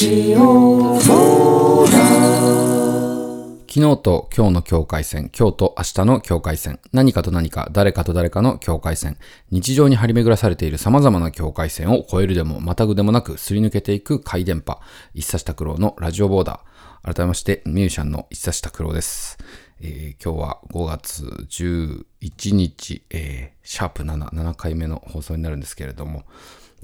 昨日と今日の境界線、今日と明日の境界線、何かと何か、誰かと誰かの境界線、日常に張り巡らされている様々な境界線を越えるでもまたぐでもなくすり抜けていく回電波、一冊拓郎のラジオボーダー。改めまして、ミュージシャンの一冊拓郎です。えー今日は5月11日、えーシャープ7、7回目の放送になるんですけれども、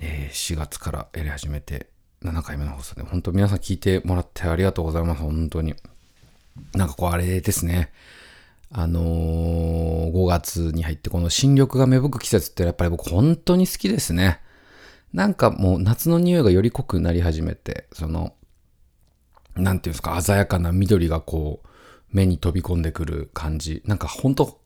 えー4月からやり始めて7回目の放送で、本当皆さん聞いてもらってありがとうございます。本当に。なんかこうあれですね。あのー5月に入ってこの新緑が芽吹く季節ってやっぱり僕本当に好きですね。なんかもう夏の匂いがより濃くなり始めて、その、なんていうんですか、鮮やかな緑がこう、目に飛び込んでくる感じ。なんか本当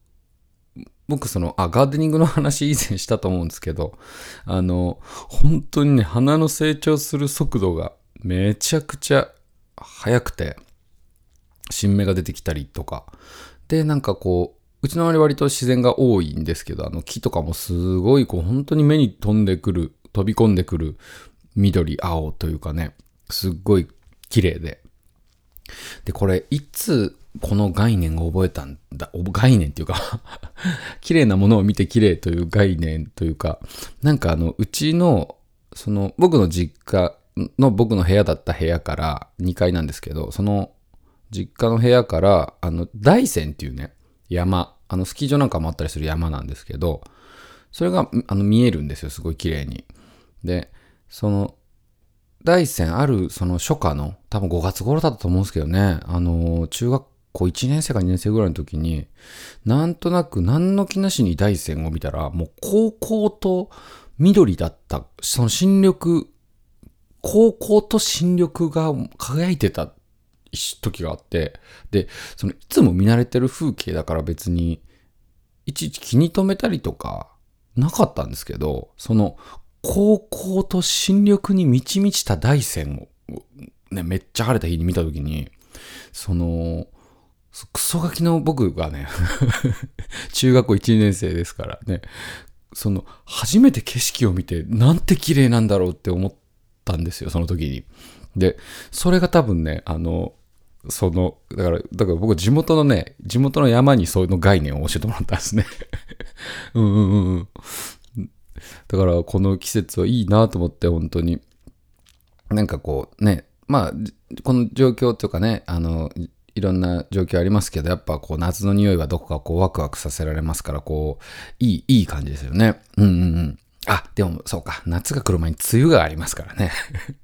僕その、あ、ガーデニングの話以前したと思うんですけど、あの、本当にね、花の成長する速度がめちゃくちゃ速くて、新芽が出てきたりとか。で、なんかこう、うちの周り割と自然が多いんですけど、あの木とかもすごいこう、本当に目に飛んでくる、飛び込んでくる緑、青というかね、すっごい綺麗で。で、これ、いつこの概念を覚えたんだ、概念っていうか 綺麗なものを見て綺麗という概念というか、なんかあの、うちの、その、僕の実家の僕の部屋だった部屋から2階なんですけど、その実家の部屋から、あの、大山っていうね、山、あの、スキー場なんかもあったりする山なんですけど、それが、あの、見えるんですよ、すごい綺麗に。で、その、大山ある、その初夏の、多分5月頃だったと思うんですけどね、あの、中学校1年生か2年生ぐらいの時に、なんとなく何の気なしに大山を見たら、もう高校と緑だった、その新緑、高校と新緑が輝いてた時があって、で、そのいつも見慣れてる風景だから別に、いちいち気に留めたりとか、なかったんですけど、その、高校と新緑に満ち満ちた大山を、ね、めっちゃ晴れた日に見た時に、その、クソガキの僕がね、中学校1年生ですからね、その、初めて景色を見て、なんて綺麗なんだろうって思ったんですよ、その時に。で、それが多分ね、あの、その、だから、だから僕地元のね、地元の山にそういうの概念を教えてもらったんですね。うんうんうんうん。だから、この季節はいいなと思って、本当に。なんかこうね、まあ、この状況というかね、あの、いろんな状況ありますけど、やっぱこう夏の匂いはどこかこうワクワクさせられますから、こう、いい、いい感じですよね。うんうんうん。あ、でもそうか、夏が来る前に梅雨がありますからね。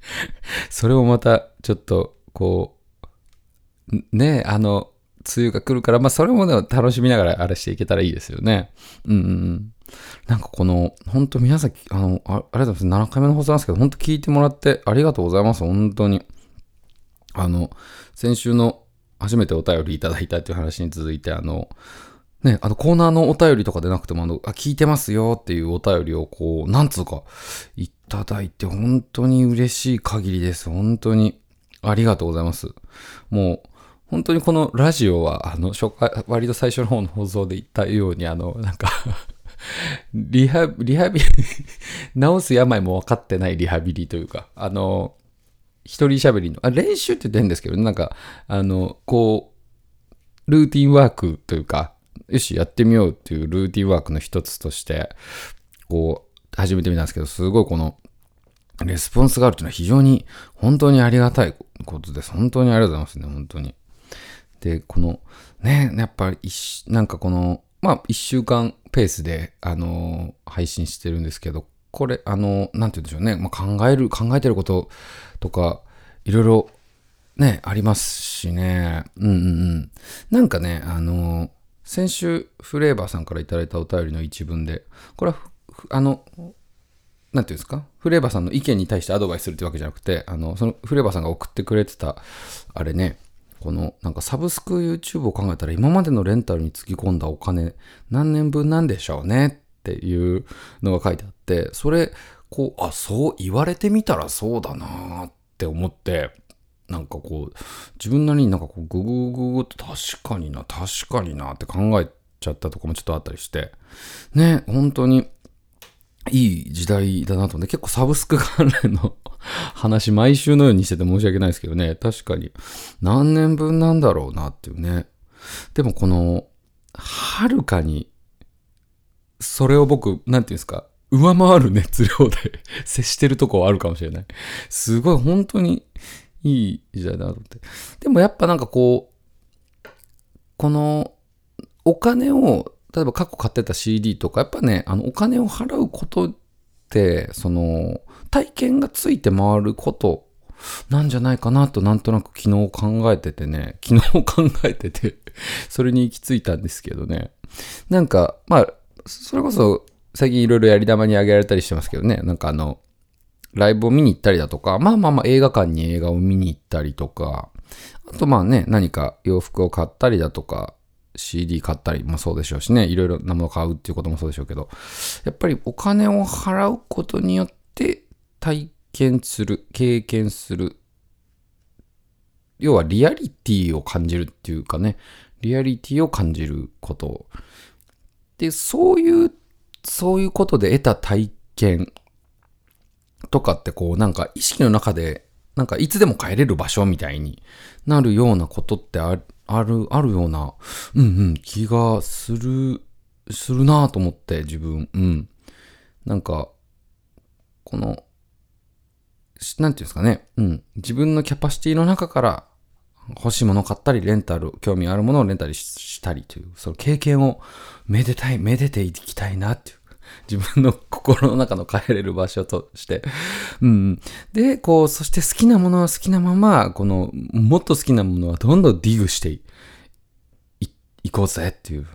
それもまた、ちょっと、こう、ね、あの、梅雨が来るから、まあそれもね、楽しみながらあれしていけたらいいですよね。うんうんうん。なんかこの、本当皆さん、あの、あありがとうございます。7回目の放送なんですけど、本当聞いてもらってありがとうございます。本当に。あの、先週の初めてお便りいただいたっていう話に続いて、あの、ね、あのコーナーのお便りとかでなくても、あの、あ、聞いてますよっていうお便りをこう、なんつうか、いただいて本当に嬉しい限りです。本当に。ありがとうございます。もう、本当にこのラジオは、あの、初回、割と最初の方の放送で言ったように、あの、なんか リハ、リハビリ、治す病も分かってないリハビリというか、あの、一人喋りの、あ、練習って言ってんですけど、なんか、あの、こう、ルーティンワークというか、よし、やってみようっていうルーティンワークの一つとして、こう、始めてみたんですけど、すごいこの、レスポンスがあるというのは非常に、本当にありがたいことです。本当にありがとうございますね、本当に。で、この、ね、やっぱり、なんかこの、まあ、一週間ペースで、あのー配信してるんですけど、これ、あのーなんて言うんでしょうね、まあ、考える、考えてることとか、いろいろ、ね、ありますしね、うんうんうん。なんかね、あの先週、フレーバーさんからいただいたお便りの一文で、これは、あの、なんていうんですか？フレーバーさんの意見に対してアドバイスするってわけじゃなくて、あの、そのフレーバーさんが送ってくれてた、あれね、この、なんかサブスク YouTube を考えたら今までのレンタルにつぎ込んだお金何年分なんでしょうね？っていうのが書いてあって、それ、こう、あ、そう言われてみたらそうだなーっって思って、なんかこう、自分なりになんかこう、ググググって確かにな、確かになって考えちゃったとこもちょっとあったりして、ね、本当に、いい時代だなと思って、結構サブスク関連の 話毎週のようにしてて申し訳ないですけどね、確かに何年分なんだろうなっていうね。でもこの、はるかに、それを僕、なんていうんですか、上回る熱量で接してるとこはあるかもしれない。すごい本当にいい時代だなと思って。でもやっぱなんかこう、このお金を、例えば過去買ってた CD とか、やっぱね、あのお金を払うことって、その体験がついて回ることなんじゃないかなとなんとなく昨日考えててね、昨日考えてて、それに行き着いたんですけどね。なんか、まあ、それこそ最近いろいろやり玉にあげられたりしてますけどね、なんかあの、ライブを見に行ったりだとか、まあまあまあ映画館に映画を見に行ったりとか、あとまあね、何か洋服を買ったりだとか、CD 買ったりもそうでしょうしね、いろいろなものを買うっていうこともそうでしょうけど、やっぱりお金を払うことによって体験する、経験する、要はリアリティを感じるっていうかね、リアリティを感じること。で、そういう、そういうことで得た体験とかってこうなんか意識の中でなんかいつでも帰れる場所みたいになるようなことってある、ある、あるような、うんうん、気がする、するなと思って自分、うん。なんか、この、なんていうんですかね、うん。自分のキャパシティの中から欲しいものを買ったり、レンタル、興味あるものをレンタルしたりという、その経験をめでたい、めでていきたいなっていう。自分の心の中の帰れる場所として。うん。で、こう、そして好きなものは好きなまま、この、もっと好きなものはどんどんディグしてい、い、いこうぜっていう。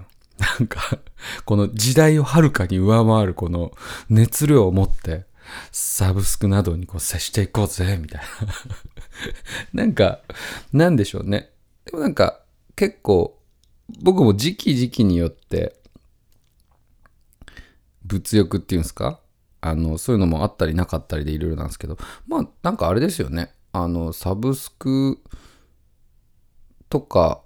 なんか、この時代をはるかに上回るこの熱量を持って、サブスクなどにこう接していこうぜ、みたいな。なんか、なんでしょうね。でもなんか、結構、僕も時期時期によって、物欲っていうんですか？あの、そういうのもあったりなかったりでいろいろなんですけど、まあ、なんかあれですよね。あの、サブスクとか、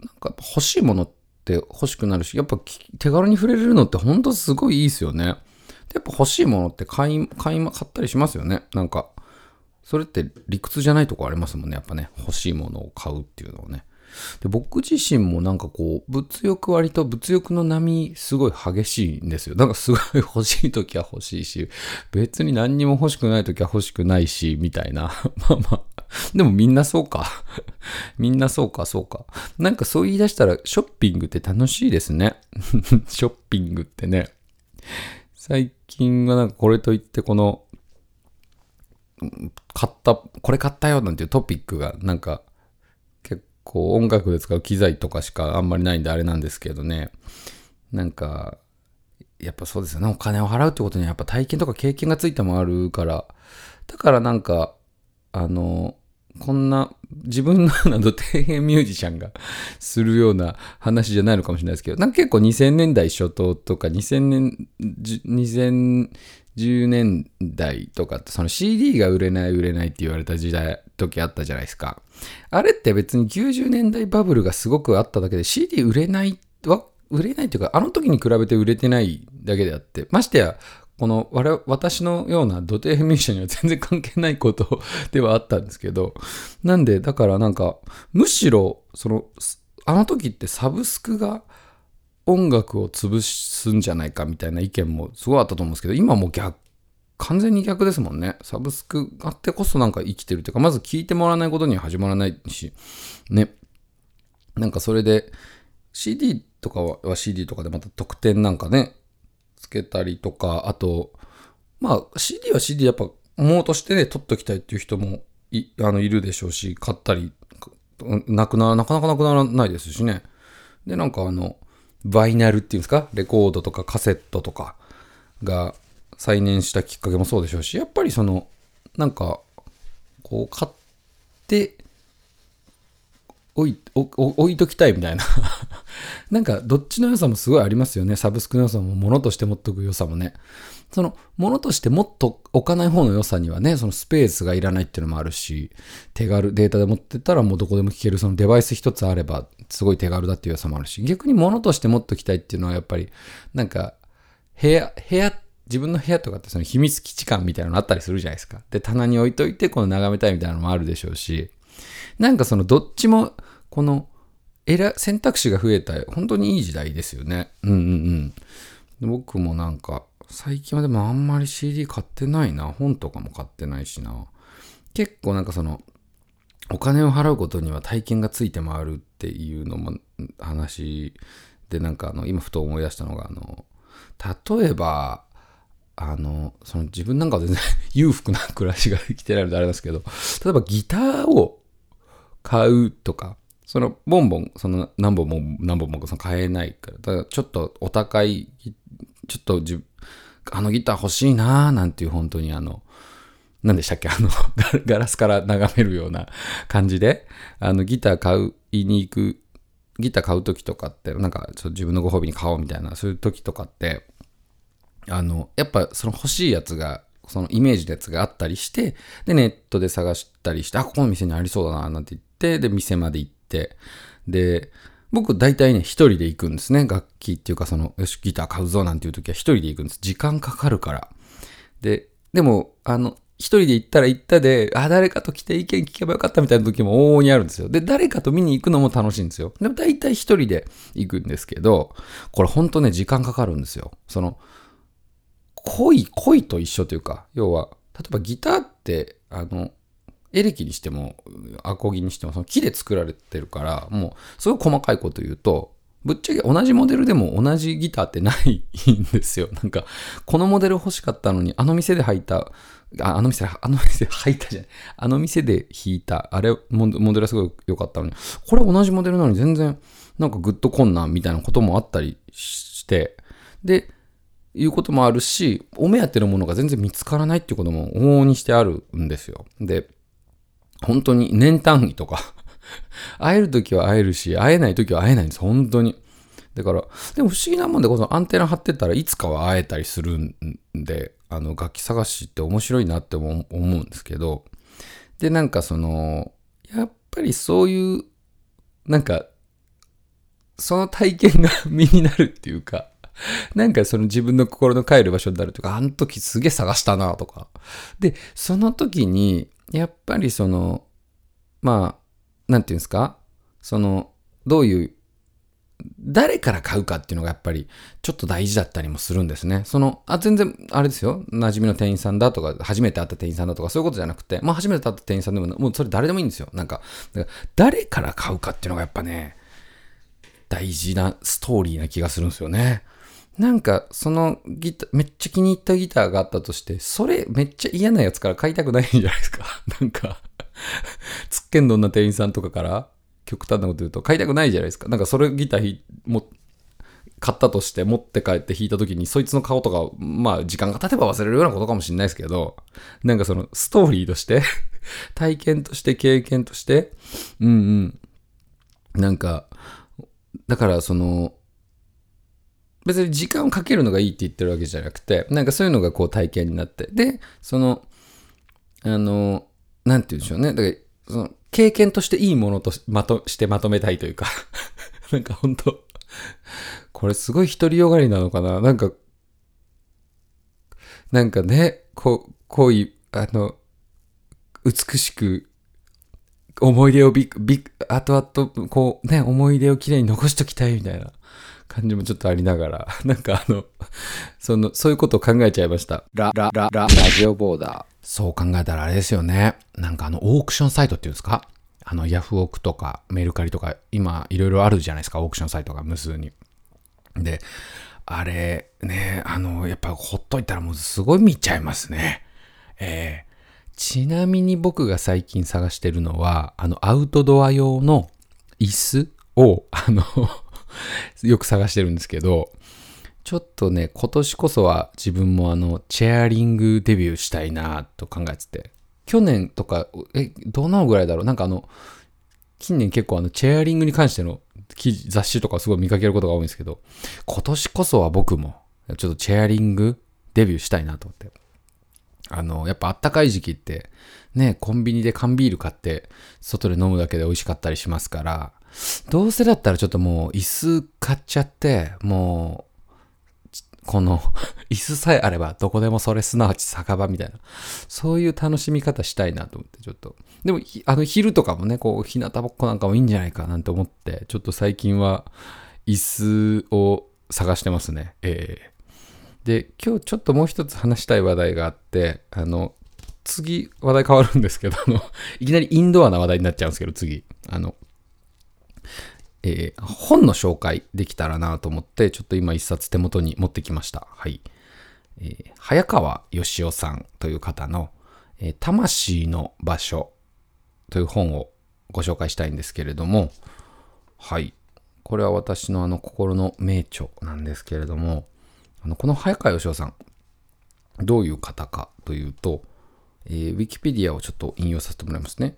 なんか欲しいものって欲しくなるし、やっぱ手軽に触れるのって本当すごいいいですよね。やっぱ欲しいものって買い、買い、買ったりしますよね。なんか、それって理屈じゃないとこありますもんね。やっぱね、欲しいものを買うっていうのはね。で僕自身もなんかこう、物欲割と物欲の波すごい激しいんですよ。なんかすごい欲しい時は欲しいし、別に何にも欲しくない時は欲しくないし、みたいな。まあまあ。でもみんなそうか。みんなそうか、そうか。なんかそう言い出したらショッピングって楽しいですね。ショッピングってね。最近はなんかこれといってこの、買った、これ買ったよなんていうトピックがなんか結構音楽で使う機材とかしかあんまりないんであれなんですけどね。なんか、やっぱそうですよね。お金を払うってことにはやっぱ体験とか経験がついてもあるから。だからなんか、あの、こんな自分のような底辺ミュージシャンが するような話じゃないのかもしれないですけど、なんか結構2000年代初頭とか2000年、2010年代とかってその CD が売れない売れないって言われた時代、時あったじゃないですか。あれって別に90年代バブルがすごくあっただけで CD 売れないは、売れないというか、あの時に比べて売れてないだけであって、ましてや、この我私のような土底ミュージシャンには全然関係ないことではあったんですけど、なんで、だからなんか、むしろ、その、あの時ってサブスクが音楽を潰すんじゃないかみたいな意見もすごいあったと思うんですけど、今もう逆、完全に逆ですもんね。サブスクがあってこそなんか生きてるというか、まず聞いてもらわないことには始まらないし、ね。なんかそれで、CD とかは CD とかでまた特典なんかね、つけたりとか、あと、まあ CD は CD やっぱもうとしてね、取っときたいっていう人もいあのいるでしょうし、買ったり、なくな、なかなかなくならないですしね。で、なんかあの、バイナルっていうんですか、レコードとかカセットとかが再燃したきっかけもそうでしょうし、やっぱりその、なんか、こう買って、置い置いときたいみたいななんかどっちの良さもすごいありますよねサブスクの良さも物として持っとく良さもねその物としてもっと置かない方の良さにはねそのスペースがいらないっていうのもあるし手軽データで持ってたらもうどこでも聞けるそのデバイス一つあればすごい手軽だっていう良さもあるし逆に物として持っときたいっていうのはやっぱりなんか部屋部屋自分の部屋とかってその秘密基地感みたいなのあったりするじゃないですか。で、棚に置いといて、この眺めたいみたいなのもあるでしょうし、なんかそのどっちも、この、選選択肢が増えた、本当にいい時代ですよね。うんうんうん。僕もなんか、最近はでもあんまり CD 買ってないな。本とかも買ってないしな。結構なんかその、お金を払うことには体験がついて回るっていうのも話でなんかあの今ふと思い出したのがあの例えばあのその自分なんかは全然 裕福な暮らしが生きてられるとあれですけど例えばギターを買うとかそのボンボンその何本も何本もその買えないから。だちょっとお高いちょっとじあのギター欲しいなーなんていう本当にあの何でしたっけあの ガラスから眺めるような感じで、あの、ギター買いに行く、ギター買う時とかって、なんか、ちょっと自分のご褒美に買おうみたいな、そういう時とかって、あの、やっぱその欲しいやつが、そのイメージのやつがあったりして、で、ネットで探したりして、あ、ここの店にありそうだな、なんて言って、で、店まで行って、てで、僕大体ね、一人で行くんですね。楽器っていうか、その、よし、ギター買うぞなんていう時は一人で行くんです。時間かかるから。で、でも、あの、一人で行ったら行ったで、あ、誰かと来て意見聞けばよかったみたいな時も往々にあるんですよ。で、誰かと見に行くのも楽しいんですよ。でも大体一人で行くんですけど、これほんとね、時間かかるんですよ。その、恋、恋と一緒というか、要は、例えばギターって、あの、エレキにしても、アコギにしても、その木で作られてるから、もう、すごい細かいこと言うと、ぶっちゃけ同じモデルでも同じギターってないんですよ。なんか、このモデル欲しかったのに、あの店で履いたああの店、あの店入ったじゃない。あの店で弾いた、あれ、モデルはすごい良かったのに、これ同じモデルなのに全然、なんかグッとこんなみたいなこともあったりして、で、いうこともあるし、お目当てのものが全然見つからないっていうことも往々にしてあるんですよ。で、本当に年単位とか。会えるときは会えるし、会えないときは会えないんです、本当に。だから、でも不思議なもんで、このアンテナ張ってたらいつかは会えたりするんで、あの楽器探しって面白いなって思うんですけど。でなんかそのやっぱりそういうなんかその体験が 身になるっていうかなんかその自分の心の帰る場所になるとかあの時すげえ探したなとか。でその時にやっぱりそのまあなんていうんですか？そのどういう誰から買うかっていうのがやっぱりちょっと大事だったりもするんですね。その、あ、全然、あれですよ。馴染みの店員さんだとか、初めて会った店員さんだとか、そういうことじゃなくて、まあ初めて会った店員さんでも、もうそれ誰でもいいんですよ。なんか、か誰から買うかっていうのがやっぱね、大事なストーリーな気がするんですよね。なんか、そのギター、めっちゃ気に入ったギターがあったとして、それめっちゃ嫌なやつから買いたくないんじゃないですか？なんかつっけんどんな店員さんとかから、極端なこと言うと買いたくないじゃないですか？なんかそれギターも買ったとして持って帰って弾いた時にそいつの顔とか、まあ時間が経てば忘れるようなことかもしれないですけど、なんかそのストーリーとして 体験として経験として、うんうん。なんか、だからその、別に時間をかけるのがいいって言ってるわけじゃなくて、なんかそういうのがこう体験になって、で、その、あの、なんて言うんでしょうね。だから、その、経験としていいものとまとしてまとめたいというか。なんか本当これすごい独りよがりなのかな。なんか、なんかね、こう、恋、あの、美しく、思い出をび、び、後々、こうね、思い出をきれいに残しときたいみたいな。感じもちょっとありながら、なんかあの、その、そういうことを考えちゃいました。ラ、ラ、ラ、ラ、ラジオボーダー。そう考えたらあれですよね。なんかあの、オークションサイトっていうんですか？あの、ヤフオクとかメルカリとか、今いろいろあるじゃないですか、オークションサイトが無数に。で、あれ、ね、あの、やっぱほっといたらもうすごい見ちゃいますね。えー、ちなみに僕が最近探してるのは、あの、アウトドア用の椅子を、あのよく探してるんですけど、ちょっとね、今年こそは自分もあの、チェアリングデビューしたいなと考えてて、去年とか、え、どのぐらいだろう？なんかあの、近年結構あの、チェアリングに関しての雑誌とかすごい見かけることが多いんですけど、今年こそは僕も、ちょっとチェアリングデビューしたいなと思って。あの、やっぱあったかい時期って、ね、コンビニで缶ビール買って、外で飲むだけで美味しかったりしますから、どうせだったらちょっともう椅子買っちゃって、もう、この 椅子さえあればどこでもそれすなわち酒場みたいな、そういう楽しみ方したいなと思ってちょっと。でも、あの昼とかもね、こう、日向ぼっこなんかもいいんじゃないかなんて思って、ちょっと最近は椅子を探してますね。えー、で、今日ちょっともう一つ話したい話題があって、あの、次話題変わるんですけど、あの、いきなりインドアな話題になっちゃうんですけど、次。あの、えー、本の紹介できたらなと思って、ちょっと今一冊手元に持ってきました。はい。えー、早川義雄さんという方の、えー、魂の場所という本をご紹介したいんですけれども、はい。これは私のあの心の名著なんですけれども、あのこの早川義雄さん、どういう方かというと、えー、ウィキペディアをちょっと引用させてもらいますね。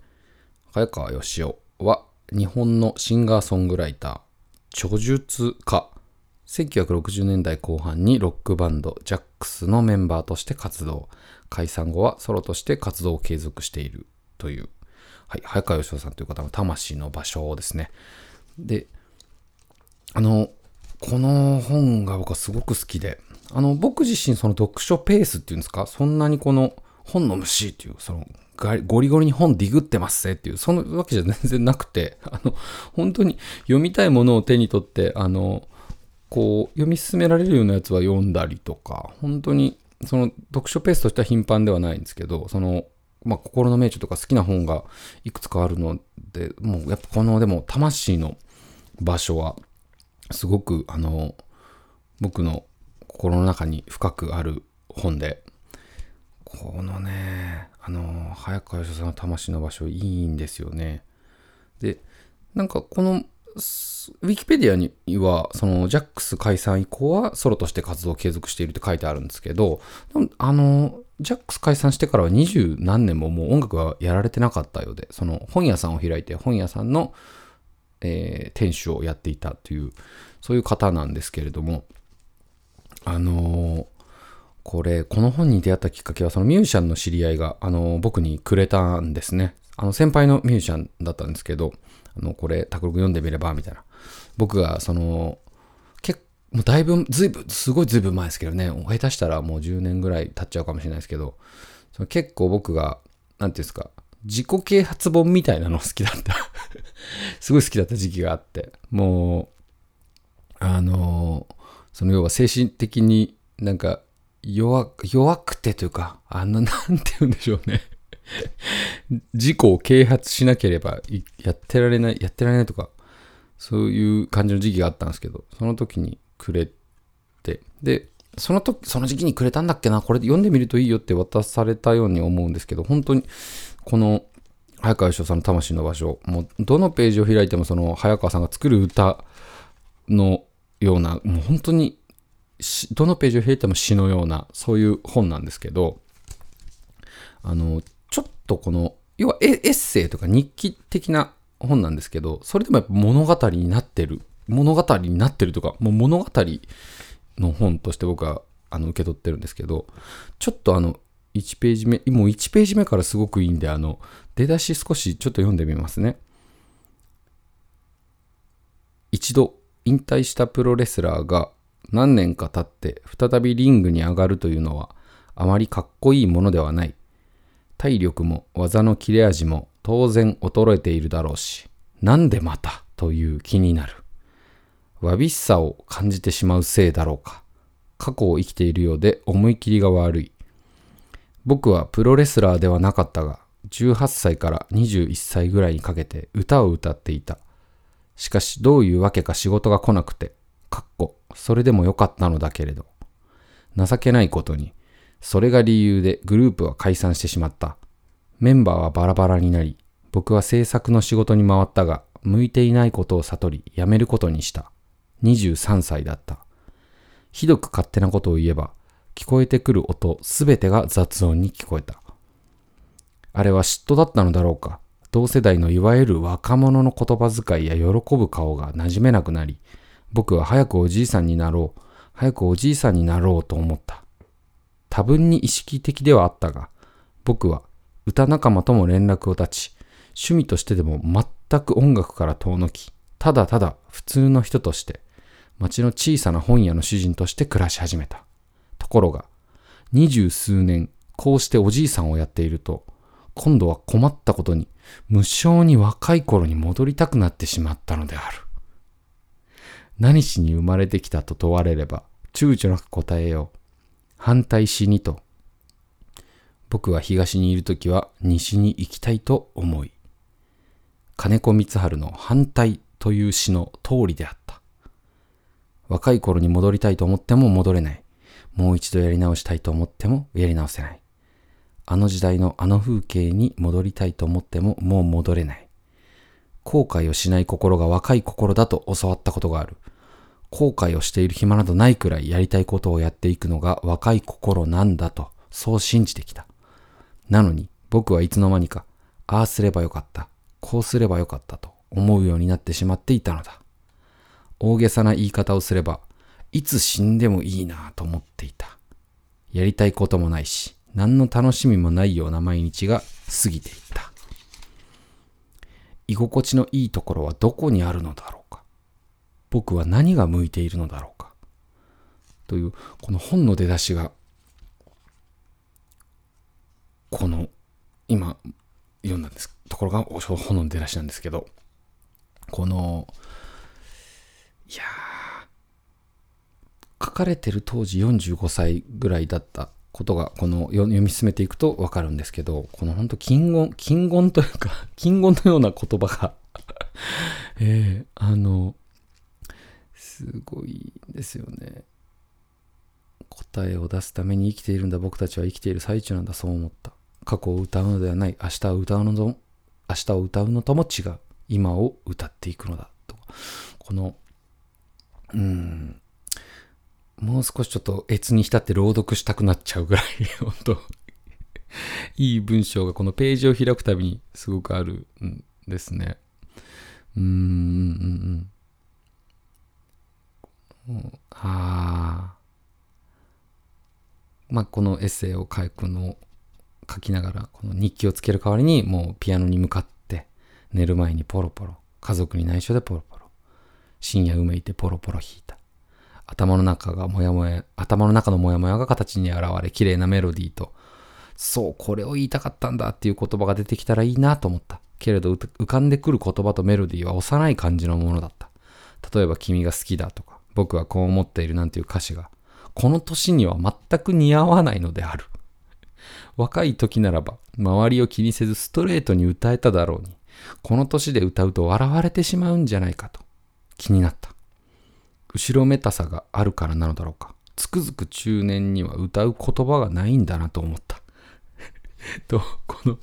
早川義雄は日本のシンガーソングライター、著述家、1960年代後半にロックバンドジャックスのメンバーとして活動。解散後はソロとして活動を継続しているという、はい、早川義雄さんという方の魂の場所ですね。で、あの、この本が僕はすごく好きで、あの、僕自身その読書ペースっていうんですか、そんなにこの本の虫っていう、そのゴリゴリに本ディグってますぜっていう、そのわけじゃ全然なくて、あの、本当に読みたいものを手に取って、あの、こう、読み進められるようなやつは読んだりとか、本当に、その読書ペースとしては頻繁ではないんですけど、その、まあ、心の名著とか好きな本がいくつかあるので、もうやっぱこの、でも、魂の場所は、すごく、あの、僕の心の中に深くある本で、このね、あの、早川義さんの魂の場所いいんですよね。で、なんかこの、ウィキペディアには、その、ジャックス解散以降はソロとして活動を継続しているって書いてあるんですけど、あの、ジャックス解散してからは二十何年ももう音楽はやられてなかったようで、その本屋さんを開いて本屋さんの、えー、店主をやっていたという、そういう方なんですけれども、あのこれ、この本に出会ったきっかけは、そのミュージシャンの知り合いが、あの、僕にくれたんですね。あの、先輩のミュージシャンだったんですけど、あの、これ、卓録読んでみれば、みたいな。僕が、その、結もうだいぶ、ずいぶん、すごいずいぶん前ですけどね、下手したらもう10年ぐらい経っちゃうかもしれないですけど、その結構僕が、なんていうんですか、自己啓発本みたいなの好きだった すごい好きだった時期があって、もう、あの、その要は精神的になんか弱、弱くてというか、あの、なんて言うんでしょうね。自己を啓発しなければやってられない、やってられないとか、そういう感じの時期があったんですけど、その時にくれて、で、その時、その時期にくれたんだっけな、これ読んでみるといいよって渡されたように思うんですけど、本当に、この、早川翔さんの魂の場所、もう、どのページを開いても、その、早川さんが作る歌のような、もう本当にどのページを開いても詩のような、そういう本なんですけど、あの、ちょっとこの、要はエッセイとか日記的な本なんですけど、それでもやっぱ物語になってる。物語になってるとか、もう物語の本として僕はあの受け取ってるんですけど、ちょっとあの、1ページ目、もう1ページ目からすごくいいんで、あの、出だし少しちょっと読んでみますね。一度引退したプロレスラーが何年か経って再びリングに上がるというのはあまりかっこいいものではない。体力も技の切れ味も当然衰えているだろうし、なんでまたという気になる。わびしさを感じてしまうせいだろうか。過去を生きているようで思い切りが悪い。僕はプロレスラーではなかったが、18歳から21歳ぐらいにかけて歌を歌っていた。しかしどういうわけか仕事が来なくて、かっこ、それでもよかったのだけれど。情けないことに、それが理由でグループは解散してしまった。メンバーはバラバラになり、僕は制作の仕事に回ったが、向いていないことを悟り、辞めることにした。23歳だった。ひどく勝手なことを言えば、聞こえてくる音すべてが雑音に聞こえた。あれは嫉妬だったのだろうか。同世代のいわゆる若者の言葉遣いや喜ぶ顔が馴染めなくなり、僕は早くおじいさんになろう、早くおじいさんになろうと思った。多分に意識的ではあったが、僕は歌仲間とも連絡を絶ち、趣味としてでも全く音楽から遠のき、ただただ普通の人として、町の小さな本屋の主人として暮らし始めた。ところが、二十数年、こうしておじいさんをやっていると、今度は困ったことに、無性に若い頃に戻りたくなってしまったのである。何しに生まれてきたと問われれば、躊躇なく答えよう。反対しにと。僕は東にいるときは西に行きたいと思い。金子光晴の反対という詩の通りであった。若い頃に戻りたいと思っても戻れない。もう一度やり直したいと思ってもやり直せない。あの時代のあの風景に戻りたいと思ってももう戻れない。後悔をしない心が若い心だと教わったことがある。後悔をしている暇などないくらいやりたいことをやっていくのが若い心なんだと、そう信じてきた。なのに僕はいつの間にか、ああすればよかった、こうすればよかったと思うようになってしまっていたのだ。大げさな言い方をすれば、いつ死んでもいいなと思っていた。やりたいこともないし、何の楽しみもないような毎日が過ぎていった。居心地のいいところはどこにあるのだろう。僕は何が向いているのだろうか。という、この本の出だしが、この、今、読んだんです。ところが、本の出だしなんですけど、この、いや書かれてる当時45歳ぐらいだったことが、この読み進めていくとわかるんですけど、この本当金言、金言というか、金言のような言葉が えー、あの、すごいですよね。答えを出すために生きているんだ、僕たちは生きている最中なんだ、そう思った。過去を歌うのではない、明日を歌うのと、明日を歌うのとも違う。今を歌っていくのだ。とこの、うん、もう少しちょっと越に浸って朗読したくなっちゃうぐらい、本当いい文章がこのページを開くたびにすごくあるんですね。うーん、うんうん。ああ。まあ、このエッセイを書くのを書きながら、この日記をつける代わりに、もうピアノに向かって、寝る前にポロポロ、家族に内緒でポロポロ、深夜うめいてポロポロ弾いた。頭の中がもやもや、頭の中のもやもやが形に現れ、綺麗なメロディーと、そう、これを言いたかったんだっていう言葉が出てきたらいいなと思った。けれど浮かんでくる言葉とメロディーは幼い感じのものだった。例えば君が好きだとか、僕はこう思っているなんていう歌詞が、この年には全く似合わないのである。若い時ならば、周りを気にせずストレートに歌えただろうに、この年で歌うと笑われてしまうんじゃないかと気になった。後ろめたさがあるからなのだろうか。つくづく中年には歌う言葉がないんだなと思った。と、この、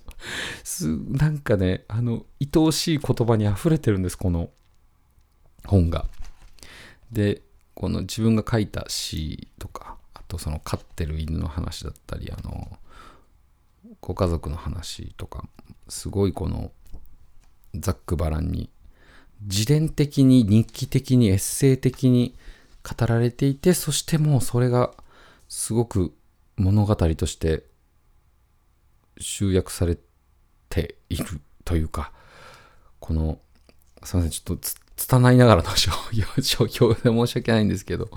す、なんかね、あの、愛おしい言葉に溢れてるんです、この本が。で、この自分が書いた詩とか、あとその飼ってる犬の話だったり、あの、ご家族の話とか、すごいこの、ざっくばらんに自伝的に日記的にエッセイ的に語られていてそしてもうそれがすごく物語として集約されているというかこのすいませんちょっと拙いながらの商標で申し訳ないんですけど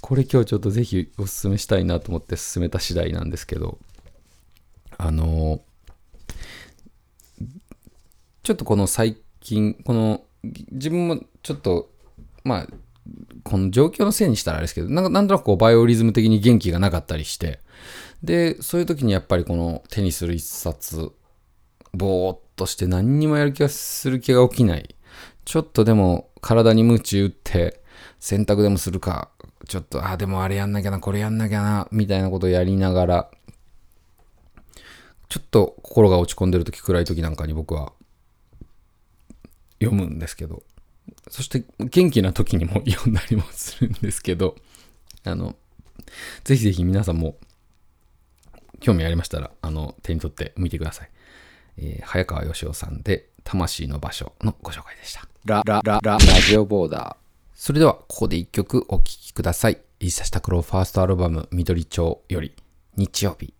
これ今日ちょっとぜひお勧めしたいなと思って進めた次第なんですけどあのちょっとこの最近この自分もちょっと、まあ、この状況のせいにしたらあれですけど、なんかなんとなくこうバイオリズム的に元気がなかったりして、で、そういう時にやっぱりこの手にする一冊、ぼーっとして何にもやる気がする気が起きない。ちょっとでも体に鞭打って洗濯でもするか、ちょっと、あ、でもあれやんなきゃな、これやんなきゃな、みたいなことをやりながら、ちょっと心が落ち込んでる時、暗い時なんかに僕は読むんですけど、そして元気な時にも 読んだりもするんですけど、あの、ぜひぜひ皆さんも興味ありましたら、あの、手に取ってみてください。えー、早川義雄さんで、魂の場所のご紹介でした。ラ、ラ、ラ、ラ、ラジオボーダー。それでは、ここで一曲お聴きください。イーサシタクロファーストアルバム、緑町より、日曜日。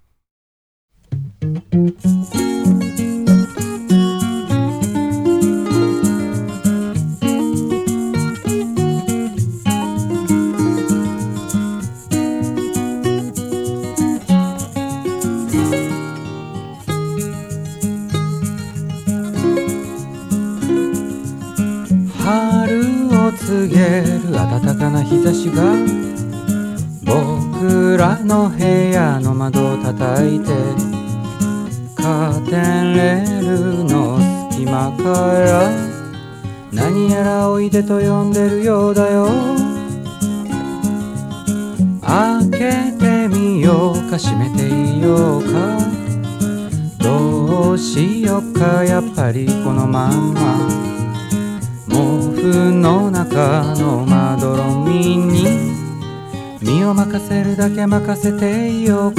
任せていよ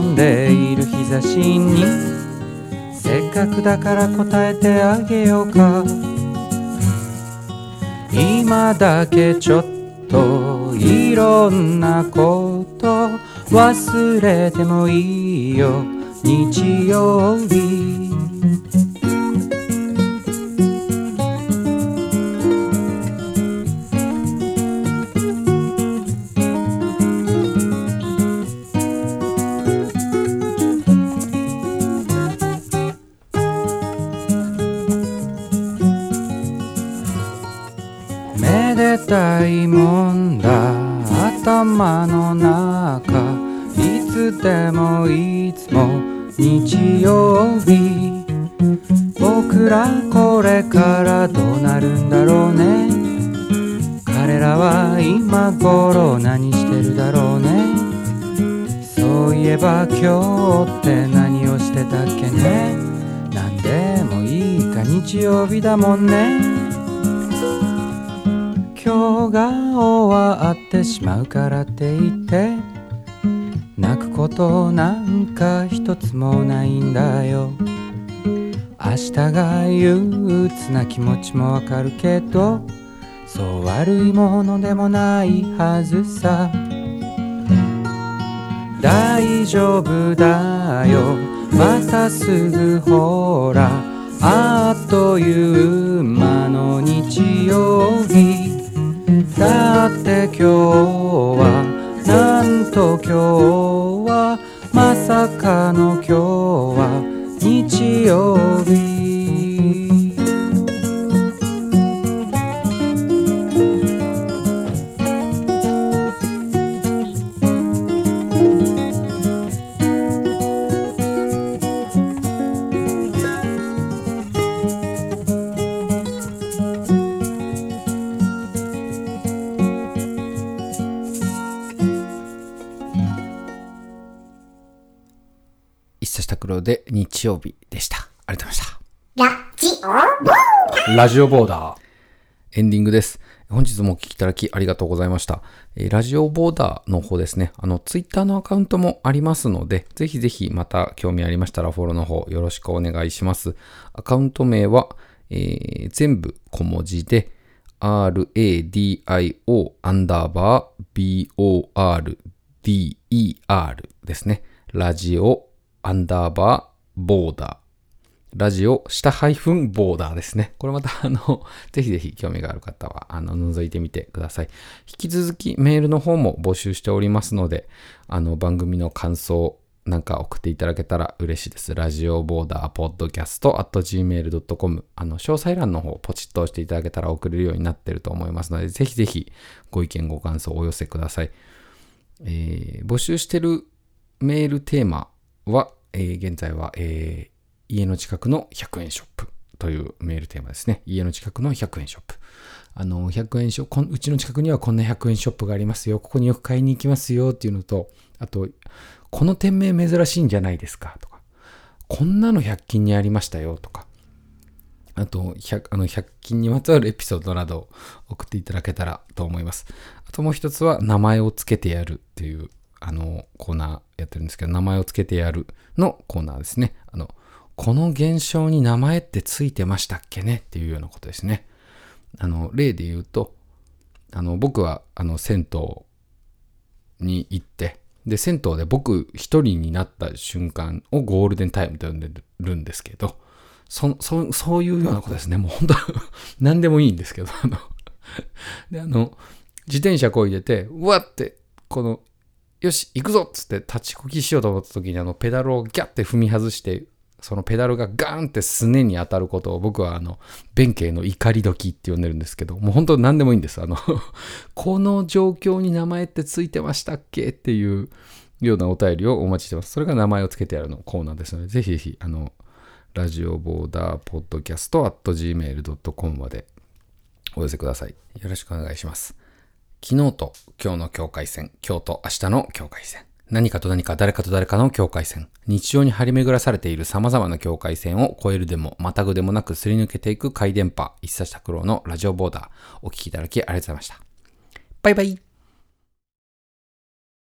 んでいる日差しにせっかくだから答えてあげようか。今だけちょっといろんなこと忘れてもいいよ。日曜日。日曜日。僕らこれからどうなるんだろうね。彼らは今頃何してるだろうね。そういえば今日って何をしてたっけね。なんでもいいか日曜日だもんね。今日が終わってしまうからって言って。泣くことなんか一つもないんだよ。明日が憂鬱な気持ちもわかるけどそう悪いものでもないはずさ。大丈夫だよ。またすぐほら。あっという間の日曜日。だって今日はなんと今日まさかの今日は日曜日。で日曜日でした。ありがとうございました。ラジオボーダーエンディングです。本日もお聞きいただきありがとうございました。えーラジオボーダーの方ですね、あの、ツイッターのアカウントもありますので、ぜひぜひまた興味ありましたらフォローの方よろしくお願いします。アカウント名は、えー全部小文字で、radio アンダーバー border ですね。ラジオアンダーバーボーダー。ラジオ下ハイフンボーダーですね。これまた、あの、ぜひぜひ興味がある方は、あの、覗いてみてください。引き続きメールの方も募集しておりますので、あの、番組の感想なんか送っていただけたら嬉しいです。ラジオボーダーポッドキャスト at gmail.com あの、詳細欄の方ポチッと押していただけたら送れるようになってると思いますので、ぜひぜひご意見ご感想をお寄せください。えー募集してるメールテーマは、えー現在は、えー家の近くの100円ショップというメールテーマですね。家の近くの100円ショップ。あの、100円ショップ、うちの近くにはこんな100円ショップがありますよ。ここによく買いに行きますよっていうのと、あと、この店名珍しいんじゃないですかとか、こんなの100均にありましたよとか、あと100、あの100均にまつわるエピソードなどを送っていただけたらと思います。あともう一つは、名前をつけてやるっていう、あの、コーナーやってるんですけど、名前をつけてやるのコーナーですね。あの、この現象に名前ってついてましたっけね？っていうようなことですね。あの、例で言うと、あの、僕は、あの、銭湯に行って、で、銭湯で僕一人になった瞬間をゴールデンタイムと呼んでるんですけど、そ、そ、そういうようなことですね。もう本当 何でもいいんですけど、あの、で、あの、自転車こいでて、うわって、この、よし、行くぞっつって立ちこぎしようと思った時にあのペダルをギャッて踏み外して、そのペダルがガーンってすねに当たることを僕はあの、弁慶の怒り時って呼んでるんですけど、もう本当何でもいいんです。あの、この状況に名前ってついてましたっけっていうようなお便りをお待ちしてます。それが名前をつけてやるのコーナーですので、ぜひぜひ、あの、ラジオボーダーポッドキャスト at gmail.com までお寄せください。よろしくお願いします。昨日と今日の境界線、今日と明日の境界線。何かと何か誰かと誰かの境界線。日常に張り巡らされている様々な境界線を越えるでも、またぐでもなくすり抜けていく回電波、一冊拓郎のラジオボーダー。お聴きいただきありがとうございました。バイバイ。